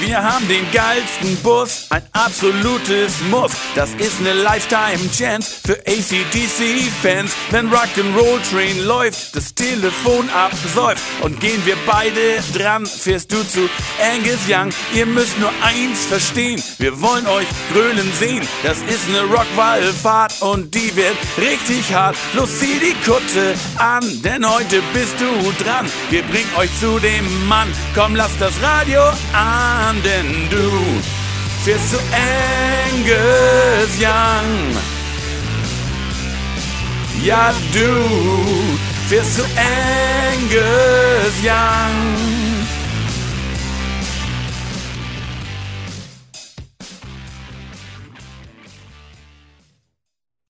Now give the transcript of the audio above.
Wir haben den geilsten Bus, ein absolutes Muss. Das ist eine Lifetime-Chance für ACDC-Fans. Wenn Rock'n'Roll Train läuft, das Telefon absäuft und gehen wir beide dran, fährst du zu Angus Young. Ihr müsst nur eins verstehen, wir wollen euch grölen sehen. Das ist eine Rockwallfahrt und die wird richtig hart. Los, zieh die Kutte an, denn heute bist du dran. Wir bringen euch zu dem Mann. Komm, lass das Radio an, denn du fährst zu Angus Young. Ja, du fährst zu Angus Young.